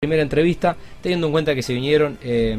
primera entrevista, teniendo en cuenta que se vinieron, eh,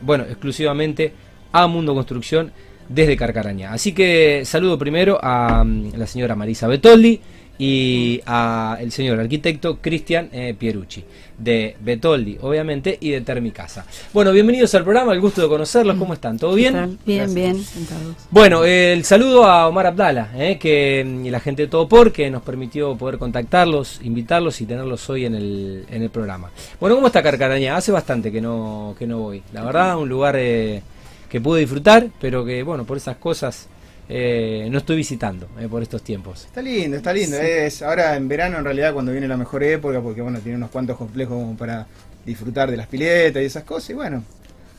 bueno, exclusivamente a Mundo Construcción desde Carcaraña. Así que saludo primero a mm, la señora Marisa Betoldi y al señor arquitecto Cristian eh, Pierucci, de Betoldi, obviamente, y de Termicasa. Bueno, bienvenidos al programa, el gusto de conocerlos, ¿cómo están? ¿Todo bien? Bien, Gracias. bien, sentados. Bueno, el saludo a Omar Abdala, eh, que, y la gente de Topor, que nos permitió poder contactarlos, invitarlos y tenerlos hoy en el, en el programa. Bueno, ¿cómo está Carcaraña? Hace bastante que no, que no voy. La verdad, un lugar eh, que pude disfrutar, pero que, bueno, por esas cosas eh, no estoy visitando eh, por estos tiempos. Está lindo, está lindo. Es ahora en verano en realidad cuando viene la mejor época porque bueno, tiene unos cuantos complejos como para disfrutar de las piletas y esas cosas y bueno,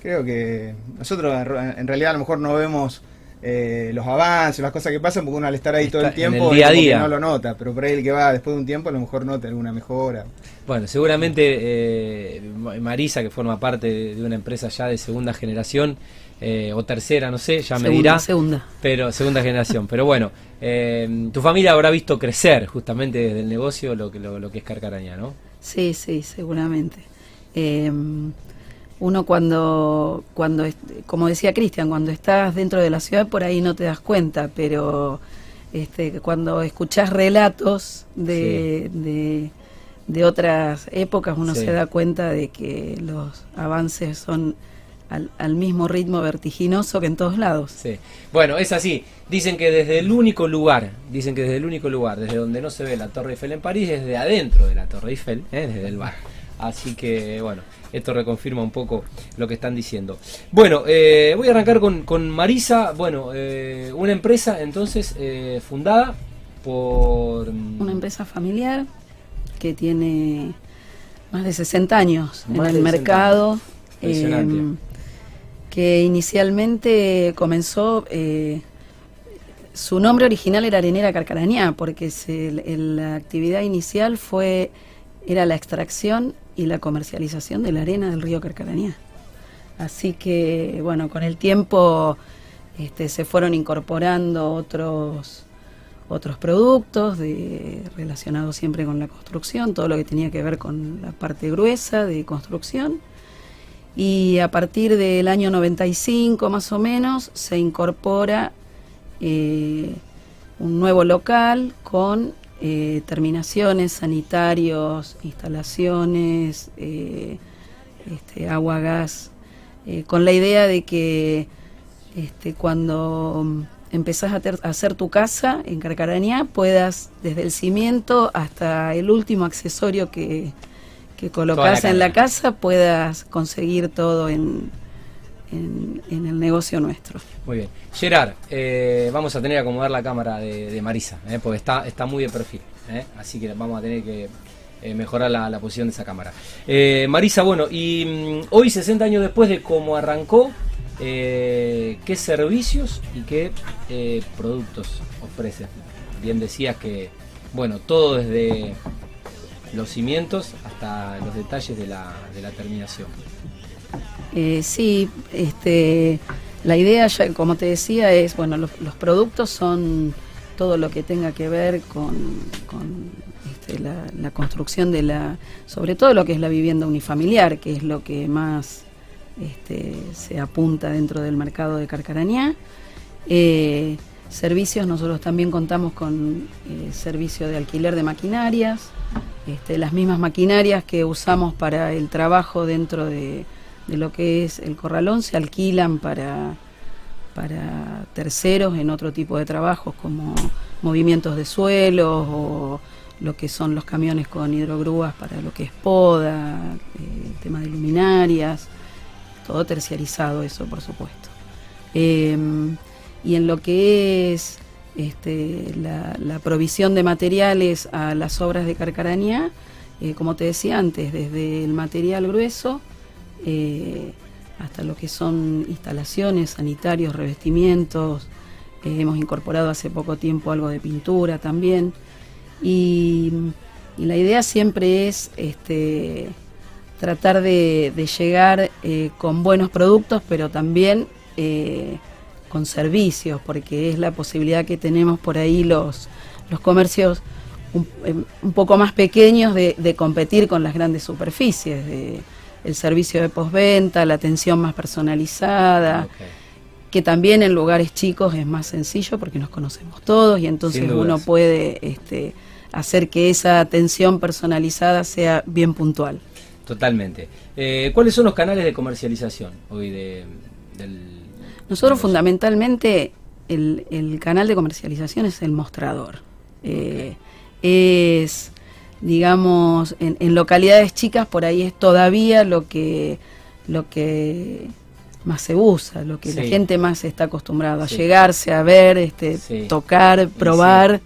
creo que nosotros en realidad a lo mejor no vemos eh, los avances, las cosas que pasan porque uno al estar ahí todo el tiempo el día a día. no lo nota, pero por ahí el que va después de un tiempo a lo mejor nota alguna mejora. Bueno, seguramente eh, Marisa, que forma parte de una empresa ya de segunda generación, eh, o tercera, no sé, ya me dirá. Segunda. Pero segunda generación. Pero bueno, eh, tu familia habrá visto crecer justamente desde el negocio lo que, lo, lo que es Carcaraña, ¿no? Sí, sí, seguramente. Eh, uno cuando, cuando, como decía Cristian, cuando estás dentro de la ciudad por ahí no te das cuenta, pero este, cuando escuchás relatos de, de, de otras épocas uno Sí. se da cuenta de que los avances son al, al mismo ritmo vertiginoso que en todos lados. Sí. Bueno, es así. Dicen que desde el único lugar, dicen que desde el único lugar, desde donde no se ve la Torre Eiffel en París, desde adentro de la Torre Eiffel, ¿eh? desde el bar. Así que, bueno, esto reconfirma un poco lo que están diciendo. Bueno, eh, voy a arrancar con, con Marisa. Bueno, eh, una empresa entonces eh, fundada por... mm, Una empresa familiar que tiene más de 60 años Más en el 60 mercado, Impresionante. Que inicialmente comenzó, eh, su nombre original era Arenera Carcarañá, porque se- la actividad inicial fue era la extracción y la comercialización de la arena del río Carcarañá. Así que, bueno, con el tiempo este, se fueron incorporando otros otros productos de, relacionados siempre con la construcción, todo lo que tenía que ver con la parte gruesa de construcción. Y a partir del año 95 más o menos se incorpora eh, un nuevo local con eh, terminaciones, sanitarios, instalaciones, eh, este, agua, gas, con la idea de que este, cuando empezás a, ter- a hacer tu casa en Carcarañá, puedas desde el cimiento hasta el último accesorio que, que colocas la en la casa. puedas conseguir todo en, en, en el negocio nuestro. Muy bien. Gerard, eh, vamos a tener que acomodar la cámara de, de Marisa, eh, porque está, está muy de perfil. eh, así que vamos a tener que eh, mejorar la, la posición de esa cámara. Marisa, bueno, y mm, hoy, 60 años después de cómo arrancó, ¿qué servicios y qué productos ofrece? Bien decías que, bueno, todo desde los cimientos hasta los detalles de la, de la terminación. Eh, sí, este, la idea, ya, como te decía, es, bueno, los, productos son todo lo que tenga que ver con, este, la, la construcción de la, sobre todo lo que es la vivienda unifamiliar, que es lo que más este, se apunta dentro del mercado de Carcarañá. Eh, servicios, nosotros también contamos con eh, servicio de alquiler de maquinarias, este, las mismas maquinarias que usamos para el trabajo dentro de, de lo que es el corralón se alquilan para, para terceros en otro tipo de trabajos como movimientos de suelos o lo que son los camiones con hidrogrúas para lo que es poda, eh, tema de luminarias, todo terciarizado eso por supuesto. Eh, y en lo que es este, la, provisión de materiales a las obras de Carcarañá, eh, como te decía antes, desde el material grueso eh, hasta lo que son instalaciones, sanitarios, revestimientos, eh, hemos incorporado hace poco tiempo algo de pintura también. Y, la idea siempre es este, tratar de, llegar con buenos productos, pero también con servicios, porque es la posibilidad que tenemos por ahí los, los comercios un, em, un poco más pequeños de, de competir con las grandes superficies, de el servicio de postventa, la atención más personalizada, Ok. que también en lugares chicos es más sencillo porque nos conocemos todos y entonces uno puede este, hacer que esa atención personalizada sea bien puntual. Totalmente. Eh, ¿Cuáles son los canales de comercialización hoy de, del... Nosotros fundamentalmente el, el canal de comercialización es el mostrador. Eh, es, digamos, en, en localidades chicas por ahí es todavía lo que, lo que más se usa, lo que la gente más está acostumbrada a llegarse a ver, este, Sí. tocar, probar.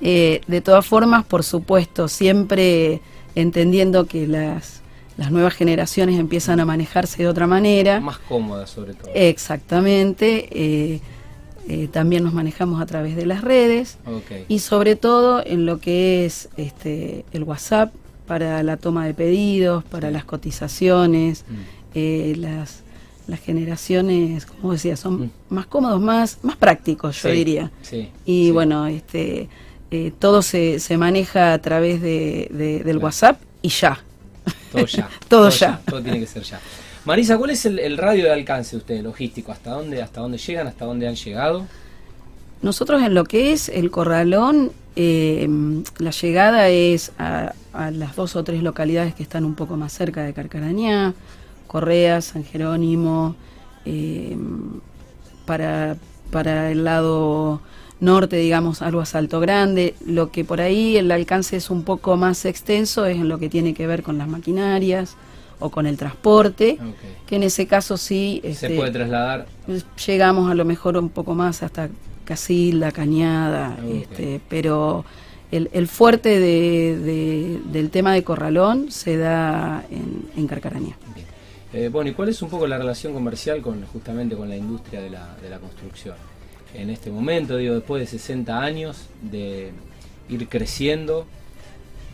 Eh, de todas formas, por supuesto, siempre entendiendo que las, las nuevas generaciones empiezan a manejarse de otra manera. Más cómoda sobre todo. Exactamente. eh, eh, también nos manejamos a través de las redes y sobre todo en lo que es este, el WhatsApp para la toma de pedidos, para Sí. las cotizaciones, Mm. eh, las, las generaciones, como decía, son Mm. más cómodos, más, más prácticos, yo Sí, diría. Sí. Y sí. bueno, este, eh, todo se, se maneja a través de, de- del Claro. WhatsApp y ya. Todo ya. Todo ya. Todo tiene que ser ya. Marisa, ¿cuál es el, el radio de alcance de ustedes, logístico? ¿Hasta dónde, ¿Hasta dónde llegan? ¿Hasta dónde han llegado? Nosotros en lo que es el corralón, eh, la llegada es a, a las dos o tres localidades que están un poco más cerca de Carcarañá, Correa, San Jerónimo, eh, para, para el lado norte, digamos, algo a Salto Grande. Lo que por ahí el alcance es un poco más extenso es en lo que tiene que ver con las maquinarias o con el transporte, que en ese caso sí... Se este, puede trasladar. llegamos a lo mejor un poco más hasta Casilda, Cañada, este, pero el, el fuerte de- de- del tema de Corralón se da en, en Carcarañá. Bien. Eh, bueno, ¿y cuál es un poco la relación comercial con justamente con la industria de la, de la construcción? En este momento, digo, después de 60 años de ir creciendo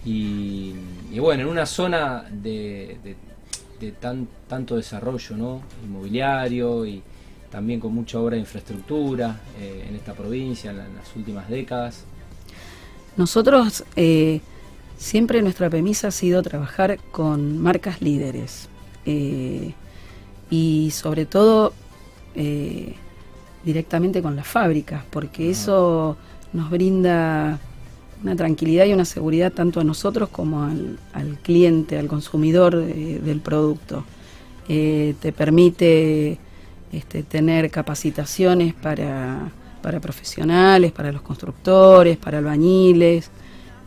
y, bueno, en una zona de, tan, tanto desarrollo ¿no? inmobiliario y también con mucha obra de infraestructura eh, en esta provincia en, la- en las últimas décadas. Nosotros eh, siempre nuestra premisa ha sido trabajar con marcas líderes eh, y sobre todo directamente con las fábricas, porque Ajá. eso nos brinda una tranquilidad y una seguridad tanto a nosotros como al, al cliente, al consumidor eh, del producto. Eh, te permite este, tener capacitaciones para, para profesionales, para los constructores, para albañiles.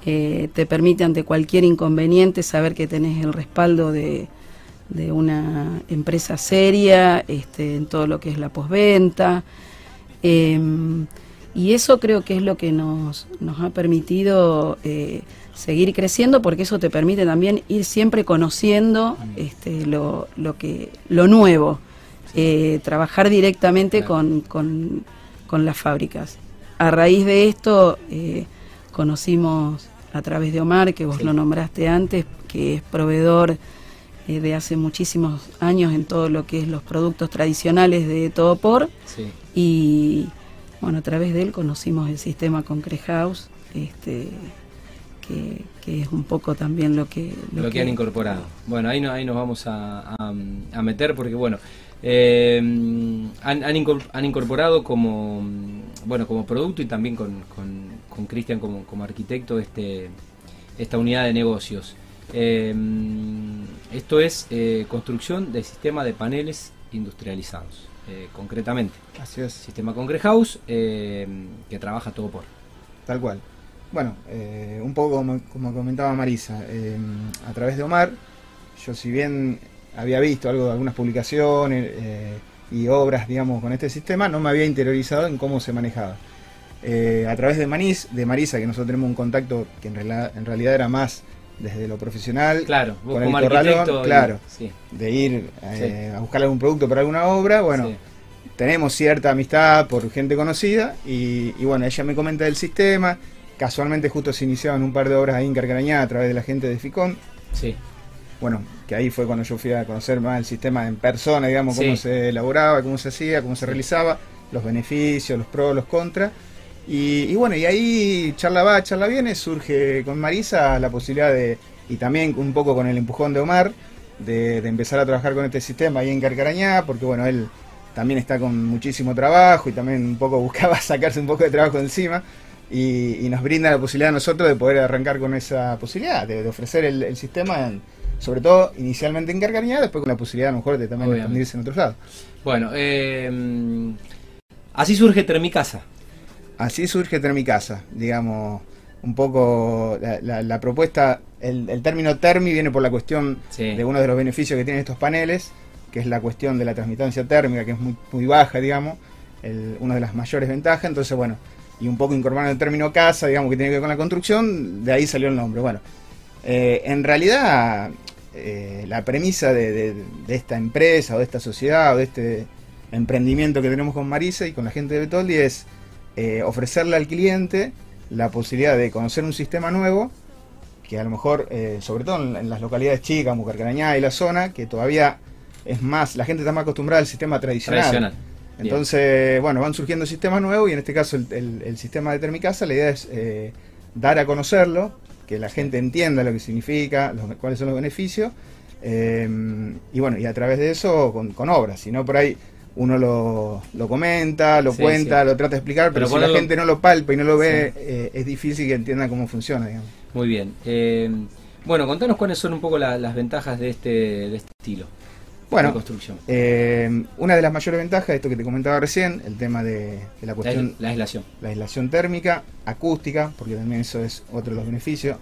Eh, te permite ante cualquier inconveniente saber que tenés el respaldo de, de una empresa seria este, en todo lo que es la posventa. Em, y eso creo que es lo que nos, nos ha permitido eh, seguir creciendo, porque eso te permite también ir siempre conociendo este, lo, lo, que, lo nuevo, eh, trabajar directamente con, con, con las fábricas. A raíz de esto eh, conocimos a través de Omar, que vos Sí. lo nombraste antes, que es proveedor de hace muchísimos años en todo lo que es los productos tradicionales de Todopor Sí. Y bueno, a través de él conocimos el sistema Concrete House, este, que, que es un poco también lo que... lo, que, han incorporado. Bueno, ahí, no, ahí nos vamos a, a- a meter porque, bueno, eh, han, han incor- han incorporado como, bueno, como producto y también con, con, con Cristian como, como arquitecto este, esta unidad de negocios. Eh, esto es eh, construcción de sistema de paneles industrializados, eh, concretamente. Así es, Sistema Concrete House eh, que trabaja todo por. tal cual. Bueno, eh, un poco como, como comentaba Marisa, a través de Omar, yo si bien había visto algo de algunas publicaciones y obras, digamos, con este sistema, no me había interiorizado en cómo se manejaba. A través de Manís, de Marisa, que nosotros tenemos un contacto que en, realidad- en realidad era más desde lo profesional, Claro, Con el corralón, claro. sí, de ir eh, a buscar algún producto para alguna obra, bueno, sí. tenemos cierta amistad por gente conocida y, y bueno, ella me comenta del sistema, casualmente justo se iniciaban un par de obras ahí en Carcarañá a través de la gente de FICON, sí. bueno, que ahí fue cuando yo fui a conocer más el sistema en persona, digamos, cómo se elaboraba, cómo se hacía, cómo se realizaba, los beneficios, los pros, los contras. Y, y bueno, y ahí charla va, charla viene, surge con Marisa la posibilidad de, y también un poco con el empujón de Omar, de, de empezar a trabajar con este sistema ahí en Carcarañá, porque bueno, él también está con muchísimo trabajo y también un poco buscaba sacarse un poco de trabajo encima. Y, y nos brinda la posibilidad a nosotros de poder arrancar con esa posibilidad, de, de ofrecer el, el sistema, en- sobre todo inicialmente en Carcarañá, después con la posibilidad a lo mejor de también Obviamente. expandirse en otros lados. Bueno, eh, así surge Termicasa. Así surge Termicasa, digamos, un poco la, la- la propuesta, el, el término termi viene por la cuestión Sí. de uno de los beneficios que tienen estos paneles, que es la cuestión de la transmitancia térmica, que es muy, muy baja, digamos, el- una de las mayores ventajas, entonces bueno, y un poco incorporando el término casa, digamos, que tiene que ver con la construcción, de ahí salió el nombre. Bueno, eh, en realidad eh, la premisa de, de- de esta empresa o de esta sociedad o de este emprendimiento que tenemos con Marisa y con la gente de Betoldi es eh, ofrecerle al cliente la posibilidad de conocer un sistema nuevo que a lo mejor, eh, sobre todo en, en las localidades chicas, como Carcarañá y la zona, que todavía es más, la gente está más acostumbrada al sistema tradicional. Tradicional. Bien. Entonces, bueno, van surgiendo sistemas nuevos y en este caso el, el- el sistema de Termicasa, la idea es eh, dar a conocerlo, que la gente entienda lo que significa, los- cuáles son los beneficios, eh, y bueno, y a través de eso con, con obras, si no por ahí uno lo, lo comenta, lo Sí, cuenta, sí. lo trata de explicar, pero, Pero si la gente no lo palpa y no lo ve, Sí. eh, es difícil que entienda cómo funciona, digamos. Muy bien. Eh, bueno, contanos cuáles son un poco la- las ventajas de este, de este estilo de Bueno, construcción. eh, una de las mayores ventajas, esto que te comentaba recién, el tema de, de la La, cuestión la aislación. la aislación térmica, acústica, porque también eso es otro de los beneficios,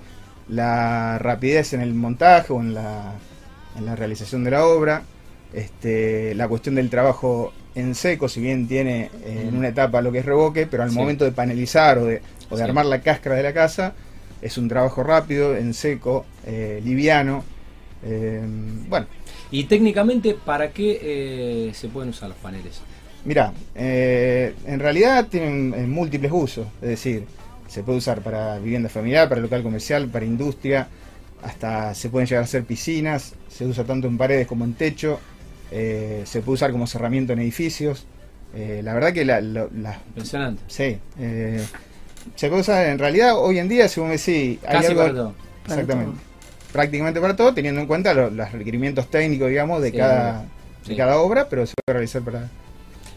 la rapidez en el montaje o en la, en la realización de la obra, este, la cuestión del trabajo en seco, si bien tiene eh, en una etapa lo que es revoque, pero al Sí. momento de panelizar o de, o de Sí. armar la cáscara de la casa, es un trabajo rápido, en seco, eh, liviano. eh, bueno, Y técnicamente, ¿para qué se pueden usar los paneles? Mira, en realidad tienen múltiples usos, es decir, se puede usar para vivienda familiar, para local comercial, para industria, hasta se pueden llegar a hacer piscinas, se usa tanto en paredes como en techo, eh, se puede usar como cerramiento en edificios. Eh, la verdad que la, Impresionante. sí, eh, se puede usar en realidad hoy en día, según me decís, hay Casi algo- para todo. Para Exactamente. Prácticamente para todo, teniendo en cuenta lo- los requerimientos técnicos, digamos, de Sí, cada sí. de cada obra, pero se puede realizar para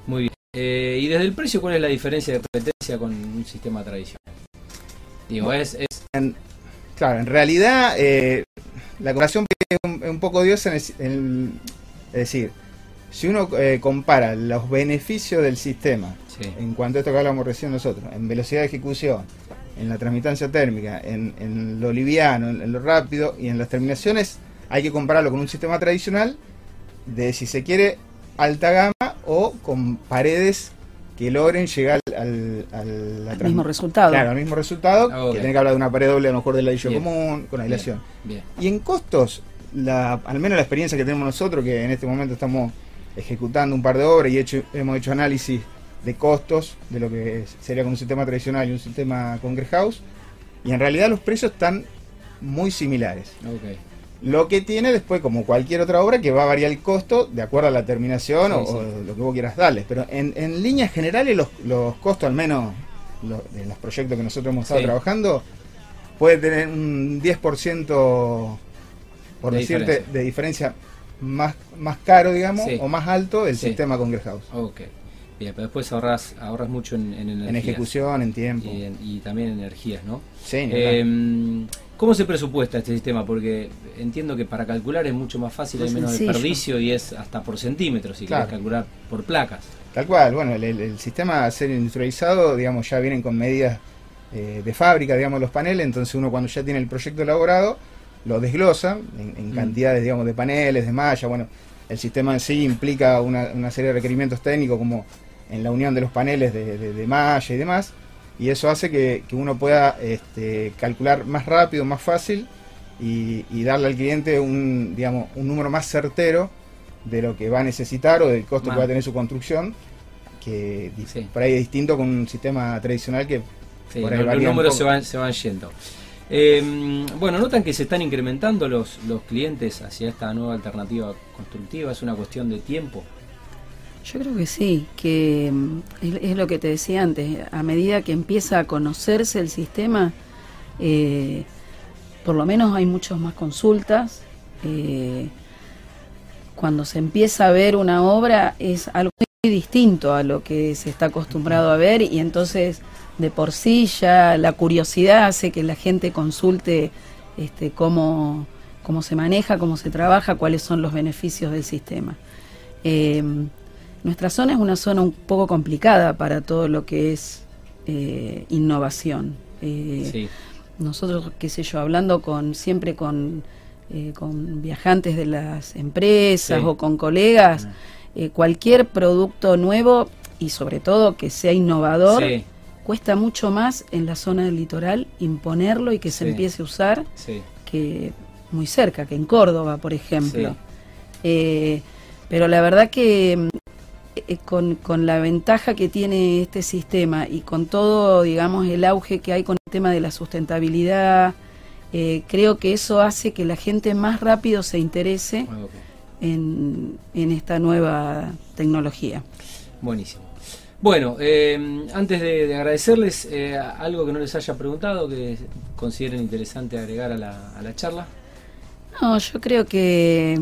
Muy bien. Eh, y desde el precio, ¿cuál es la diferencia de competencia con un sistema tradicional? Digo, es, es En- claro, en realidad eh, la comparación es un, poco odiosa, en el- en el- es decir, si uno eh, compara los beneficios del sistema sí, en cuanto a esto que hablamos recién nosotros, en velocidad de ejecución, en la transmitancia térmica, en, en lo liviano, en, en lo rápido y en las terminaciones, hay que compararlo con un sistema tradicional de, si se quiere, alta gama o con paredes que logren llegar al, al- la El trans- mismo resultado. Claro, al mismo resultado, Ah, ok. que tiene que hablar de una pared doble a lo mejor de ladrillo Bien. común, con aislación. bien. Y en costos, la, al menos la experiencia que tenemos nosotros, que en este momento estamos ejecutando un par de obras y hecho, hemos hecho análisis de costos de lo que sería con un sistema tradicional y un sistema con House, y en realidad los precios están muy similares. Lo que tiene después, como cualquier otra obra, que va a variar el costo de acuerdo a la terminación o, Sí, sí. o lo que vos quieras darles. Pero en, en líneas generales, los, los costos, al menos lo- de los proyectos que nosotros hemos estado Sí. trabajando, puede tener un 10% por De decirte diferencia. de diferencia más, más caro, digamos, Sí. o más alto el Sí. sistema con House. Ok. Bien, pero después ahorras, ahorras mucho en, en energías. En ejecución, en tiempo. Y, en- y también energías, ¿no? Sí, Eh. ¿Cómo se presupuesta este sistema? Porque entiendo que para calcular es mucho más fácil, hay menos sencillo. desperdicio y es hasta por centímetros si Claro. querés calcular por placas. Tal cual, bueno, el, el- el sistema a ser industrializado, digamos, ya vienen con medidas eh, de fábrica, digamos, los paneles, entonces uno cuando ya tiene el proyecto elaborado, lo desglosa en, en Mm. cantidades, digamos, de paneles, de malla, bueno, el sistema en sí implica una, una serie de requerimientos técnicos como en la unión de los paneles de, de- de malla y demás, y eso hace que, que uno pueda este, calcular más rápido, más fácil y, y darle al cliente un, digamos, un número más certero de lo que va a necesitar o del costo que va a tener su construcción, que Sí. por ahí es distinto con un sistema tradicional que Sí, Por ahí los, números se van, se van yendo. Eh, bueno, notan que se están incrementando los, los clientes hacia esta nueva alternativa constructiva, es una cuestión de tiempo. Yo creo que sí, que mm, es, lo que te decía antes, a medida que empieza a conocerse el sistema, eh, por lo menos hay muchas más consultas. eh, cuando se empieza a ver una obra es algo muy distinto a lo que se está acostumbrado a ver y entonces de por sí ya la curiosidad hace que la gente consulte este, cómo, cómo se maneja, cómo se trabaja, cuáles son los beneficios del sistema. Eh, nuestra zona es una zona un poco complicada para todo lo que es eh, innovación. Eh, Sí. nosotros, qué sé yo, hablando con siempre con, con viajantes de las empresas Sí. o con colegas, eh, cualquier producto nuevo y sobre todo que sea innovador, Sí, cuesta mucho más en la zona del litoral imponerlo y que se Sí. empiece a usar sí. que muy cerca, que en Córdoba, por ejemplo. Sí. Eh, pero la verdad que mm, eh, con, con la ventaja que tiene este sistema y con todo, digamos, el auge que hay con el tema de la sustentabilidad, eh, creo que eso hace que la gente más rápido se interese Ok. en, en esta nueva tecnología. Buenísimo. Bueno, eh, antes de, de agradecerles, eh, algo que no les haya preguntado, que consideren interesante agregar a la, a la charla. No, yo creo que,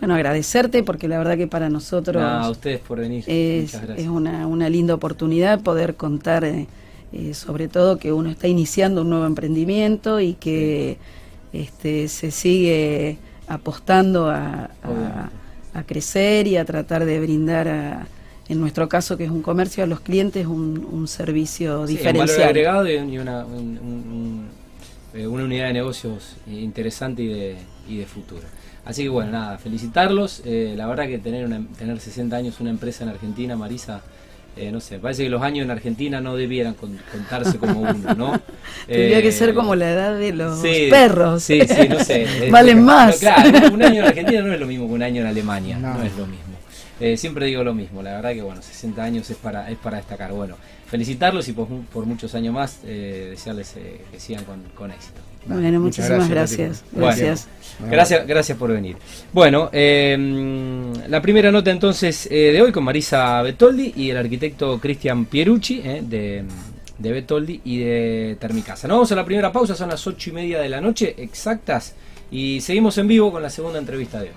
bueno, agradecerte porque la verdad que para nosotros... Nada, a ustedes por venir. es, Muchas gracias. es una, una linda oportunidad poder contar, eh, sobre todo que uno está iniciando un nuevo emprendimiento y que este, se sigue apostando a, a- Obviamente. a crecer y a tratar de brindar, a- en nuestro caso que es un comercio, a los clientes un, un servicio Sí, un valor agregado y, y una, un- un- un- eh, una unidad de negocios interesante y de, y de futuro. Así que bueno, nada, felicitarlos. Eh, la verdad que tener, una, tener 60 años una empresa en Argentina, Marisa, eh, no sé, parece que los años en Argentina no debieran con- contarse como uno, ¿no? Tendría Eh, que ser como la edad de los sí, perros. Sí, sí, no sé. Valen más. Claro, un año en Argentina no es lo mismo que un año en Alemania, no, No. es lo mismo. Eh, siempre digo lo mismo, la verdad que bueno, 60 años es para es para destacar. Bueno, felicitarlos y por, mu- por muchos años más eh, desearles eh, que sigan con, con éxito. Bueno, Muchas muchísimas gracias, gracias. Gracias. Bueno. Gracias, gracias por venir. Bueno, eh, la primera nota entonces eh, de hoy con Marisa Betoldi y el arquitecto Cristian Pierucci eh, de, de Betoldi y de Termicasa. Nos vamos a la primera pausa, son las ocho y media de la noche exactas y seguimos en vivo con la segunda entrevista de hoy.